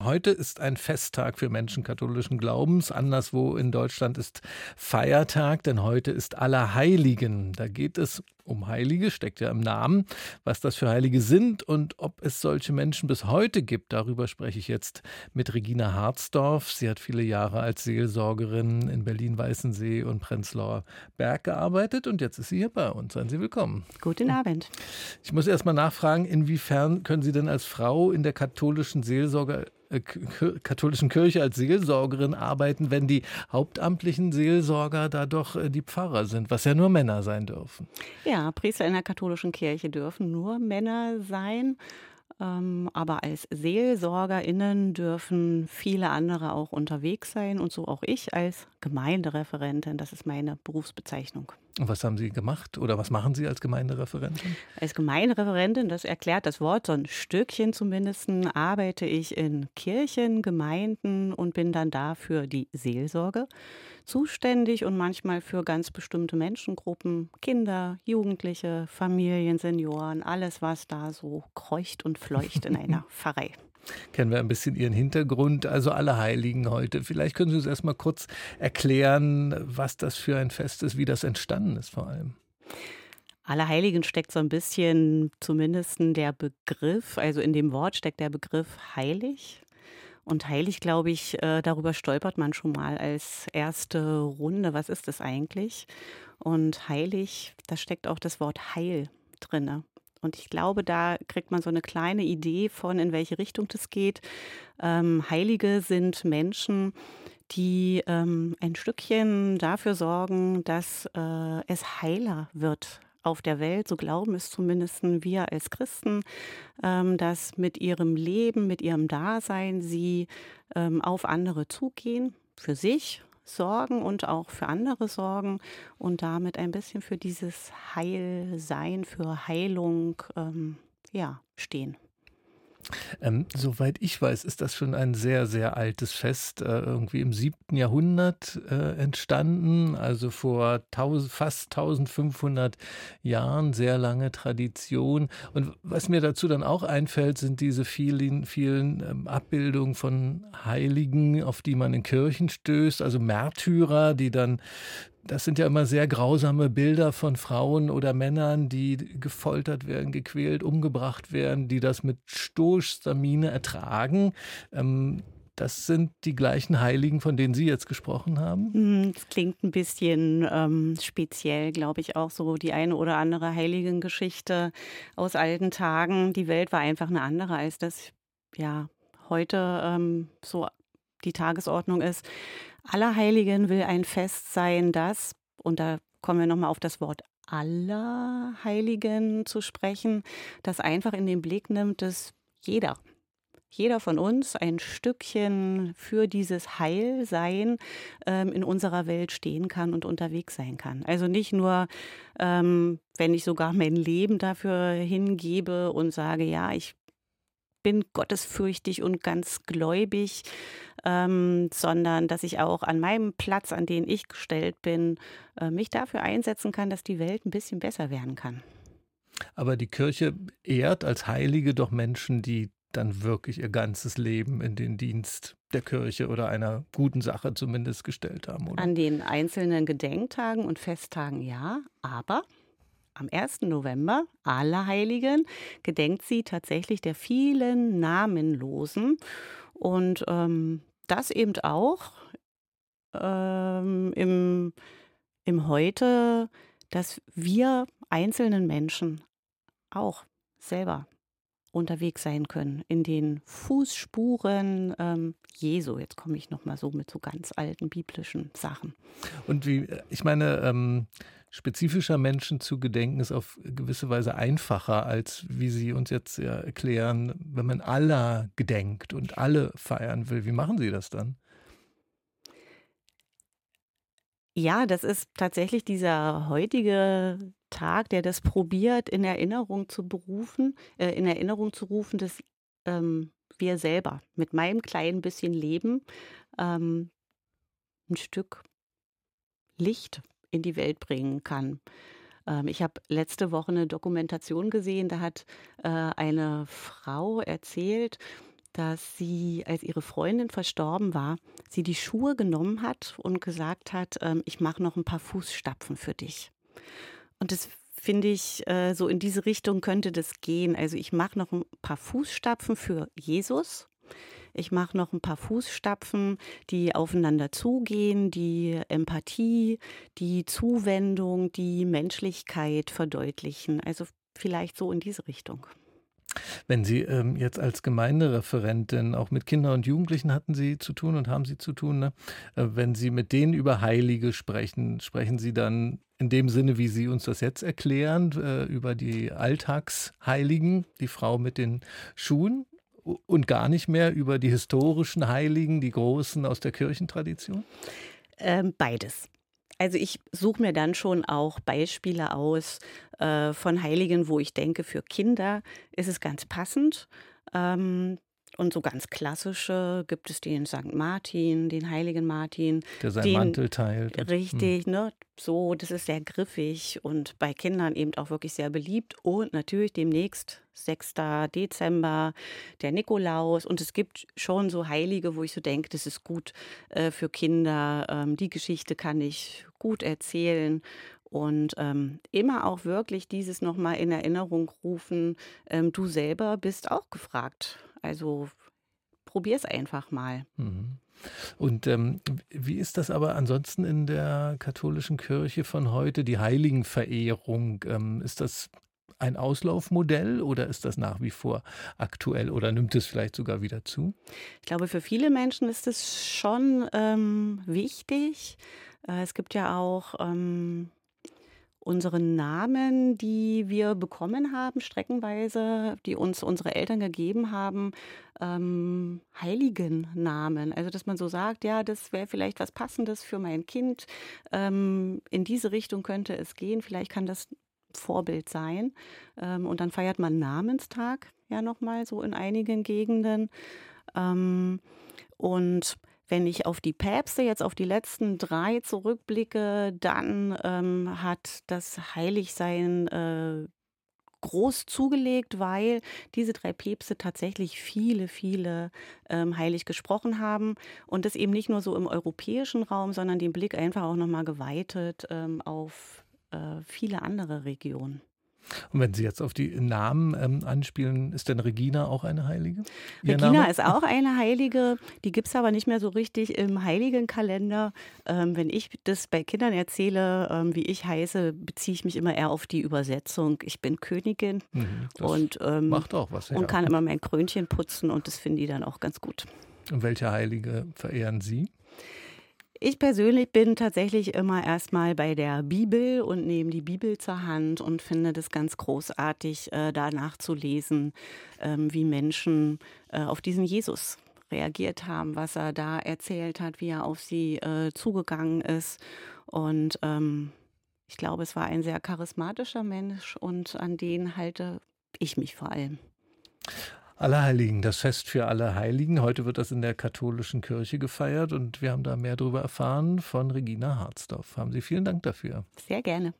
Heute ist ein Festtag für Menschen katholischen Glaubens. Anderswo in Deutschland ist Feiertag, denn heute ist Allerheiligen. Da geht es um Heilige, steckt ja im Namen. Was das für Heilige sind und ob es solche Menschen bis heute gibt, darüber spreche ich jetzt mit Regina Harzdorf. Sie hat viele Jahre als Seelsorgerin in Berlin-Weißensee und Prenzlauer Berg gearbeitet und jetzt ist sie hier bei uns. Seien Sie willkommen. Guten Abend. Ich muss erst mal nachfragen, inwiefern können Sie denn als Frau in der katholischen Seelsorge äh, katholischen Kirche als Seelsorgerin arbeiten, wenn die hauptamtlichen Seelsorger da doch äh, die Pfarrer sind, was ja nur Männer sein dürfen. Ja, Priester in der katholischen Kirche dürfen nur Männer sein. Ähm, aber als SeelsorgerInnen dürfen viele andere auch unterwegs sein und so auch ich als Gemeindereferentin. Das ist meine Berufsbezeichnung. Und was haben Sie gemacht oder was machen Sie als Gemeindereferentin? Als Gemeindereferentin, das erklärt das Wort so ein Stückchen zumindest, arbeite ich in Kirchen, Gemeinden und bin dann da für die Seelsorge zuständig und manchmal für ganz bestimmte Menschengruppen, Kinder, Jugendliche, Familien, Senioren, alles, was da so kreucht und fleucht in einer Pfarrei kennen wir ein bisschen Ihren Hintergrund, also alle Heiligen heute. Vielleicht können Sie uns erst mal kurz erklären, was das für ein Fest ist, wie das entstanden ist vor allem. Allerheiligen steckt so ein bisschen zumindest der Begriff, also in dem Wort steckt der Begriff heilig. Und heilig, glaube ich, äh, darüber stolpert man schon mal als erste Runde. Was ist das eigentlich? Und heilig, da steckt auch das Wort Heil drinne. Und ich glaube, da kriegt man so eine kleine Idee von, in welche Richtung das geht. Ähm, Heilige sind Menschen, die ähm, ein Stückchen dafür sorgen, dass äh, es heiler wird auf der Welt, so glauben es zumindest wir als Christen, ähm, dass mit ihrem Leben, mit ihrem Dasein sie ähm, auf andere zugehen, für sich sorgen und auch für andere sorgen und damit ein bisschen für dieses Heilsein, für Heilung ähm, ja, stehen. Ähm, soweit ich weiß, ist das schon ein sehr, sehr altes Fest, äh, irgendwie im siebten Jahrhundert äh, entstanden, also vor tausend, fast 1500 Jahren, sehr lange Tradition. Und was mir dazu dann auch einfällt, sind diese vielen, vielen ähm, Abbildungen von Heiligen, auf die man in Kirchen stößt, also Märtyrer, die dann das sind ja immer sehr grausame Bilder von Frauen oder Männern, die gefoltert werden, gequält, umgebracht werden, die das mit stoischster Miene ertragen. Ähm, das sind die gleichen Heiligen, von denen Sie jetzt gesprochen haben? Hm, das klingt ein bisschen ähm, speziell, glaube ich, auch so die eine oder andere Heiligengeschichte aus alten Tagen. Die Welt war einfach eine andere, als das ja heute ähm, so die Tagesordnung ist. Allerheiligen will ein Fest sein, das, und da kommen wir nochmal auf das Wort Allerheiligen zu sprechen, das einfach in den Blick nimmt, dass jeder, jeder von uns ein Stückchen für dieses Heilsein ähm, in unserer Welt stehen kann und unterwegs sein kann. Also nicht nur, ähm, wenn ich sogar mein Leben dafür hingebe und sage, ja, ich bin gottesfürchtig und ganz gläubig, ähm, sondern dass ich auch an meinem Platz, an den ich gestellt bin, äh, mich dafür einsetzen kann, dass die Welt ein bisschen besser werden kann. Aber die Kirche ehrt als Heilige doch Menschen, die dann wirklich ihr ganzes Leben in den Dienst der Kirche oder einer guten Sache zumindest gestellt haben. Oder? An den einzelnen Gedenktagen und Festtagen ja, aber am 1. November, Allerheiligen, gedenkt sie tatsächlich der vielen Namenlosen. Und ähm, das eben auch ähm, im, im Heute, dass wir einzelnen Menschen auch selber unterwegs sein können in den Fußspuren ähm, Jesu. Jetzt komme ich noch mal so mit so ganz alten biblischen Sachen. Und wie, ich meine, ähm, spezifischer Menschen zu gedenken ist auf gewisse Weise einfacher, als wie Sie uns jetzt ja erklären, wenn man aller gedenkt und alle feiern will. Wie machen Sie das dann? Ja, das ist tatsächlich dieser heutige Tag, der das probiert, in Erinnerung zu berufen, äh, in Erinnerung zu rufen, dass ähm, wir selber mit meinem kleinen bisschen Leben ähm, ein Stück Licht in die Welt bringen kann. Ähm, ich habe letzte Woche eine Dokumentation gesehen, da hat äh, eine Frau erzählt, dass sie, als ihre Freundin verstorben war, sie die Schuhe genommen hat und gesagt hat, ähm, ich mache noch ein paar Fußstapfen für dich. Und das finde ich, äh, so in diese Richtung könnte das gehen. Also ich mache noch ein paar Fußstapfen für Jesus. Ich mache noch ein paar Fußstapfen, die aufeinander zugehen, die Empathie, die Zuwendung, die Menschlichkeit verdeutlichen. Also vielleicht so in diese Richtung. Wenn Sie ähm, jetzt als Gemeindereferentin auch mit Kindern und Jugendlichen hatten Sie zu tun und haben Sie zu tun, ne? äh, wenn Sie mit denen über Heilige sprechen, sprechen Sie dann in dem Sinne, wie Sie uns das jetzt erklären, äh, über die Alltagsheiligen, die Frau mit den Schuhen und gar nicht mehr über die historischen Heiligen, die großen aus der Kirchentradition? Ähm, beides. Also ich suche mir dann schon auch Beispiele aus äh, von Heiligen, wo ich denke, für Kinder ist es ganz passend. Ähm, und so ganz klassische gibt es den St. Martin, den heiligen Martin. Der seinen Mantel teilt. Richtig, hm. ne? So, das ist sehr griffig und bei Kindern eben auch wirklich sehr beliebt. Und natürlich demnächst, 6. Dezember, der Nikolaus. Und es gibt schon so Heilige, wo ich so denke, das ist gut äh, für Kinder. Ähm, die Geschichte kann ich gut erzählen. Und ähm, immer auch wirklich dieses nochmal in Erinnerung rufen, ähm, du selber bist auch gefragt. Also probier es einfach mal. Mhm. Und ähm, wie ist das aber ansonsten in der katholischen Kirche von heute, die Heiligenverehrung? Ähm, ist das ein Auslaufmodell oder ist das nach wie vor aktuell oder nimmt es vielleicht sogar wieder zu? Ich glaube, für viele Menschen ist es schon ähm, wichtig. Äh, es gibt ja auch ähm, unsere Namen, die wir bekommen haben, streckenweise, die uns unsere Eltern gegeben haben, ähm, heiligen Namen. Also, dass man so sagt, ja, das wäre vielleicht was Passendes für mein Kind. Ähm, in diese Richtung könnte es gehen. Vielleicht kann das Vorbild sein. Ähm, und dann feiert man Namenstag ja nochmal so in einigen Gegenden. Ähm, und wenn ich auf die Päpste, jetzt auf die letzten drei zurückblicke, dann ähm, hat das Heiligsein äh, groß zugelegt, weil diese drei Päpste tatsächlich viele, viele ähm, heilig gesprochen haben und das eben nicht nur so im europäischen Raum, sondern den Blick einfach auch nochmal geweitet ähm, auf äh, viele andere Regionen. Und wenn Sie jetzt auf die Namen ähm, anspielen, ist denn Regina auch eine Heilige? Ihr Regina Name? ist auch eine Heilige, die gibt es aber nicht mehr so richtig im Heiligenkalender. Ähm, wenn ich das bei Kindern erzähle, ähm, wie ich heiße, beziehe ich mich immer eher auf die Übersetzung. Ich bin Königin mhm, und, ähm, macht auch was, ja. und kann immer mein Krönchen putzen und das finden die dann auch ganz gut. Und welche Heilige verehren Sie? Ich persönlich bin tatsächlich immer erstmal bei der Bibel und nehme die Bibel zur Hand und finde das ganz großartig, äh, danach zu lesen, ähm, wie Menschen äh, auf diesen Jesus reagiert haben, was er da erzählt hat, wie er auf sie äh, zugegangen ist. Und ähm, ich glaube, es war ein sehr charismatischer Mensch und an den halte ich mich vor allem. Allerheiligen, das Fest für alle Heiligen. Heute wird das in der katholischen Kirche gefeiert und wir haben da mehr darüber erfahren von Regina Harzdorf. Haben Sie vielen Dank dafür. Sehr gerne.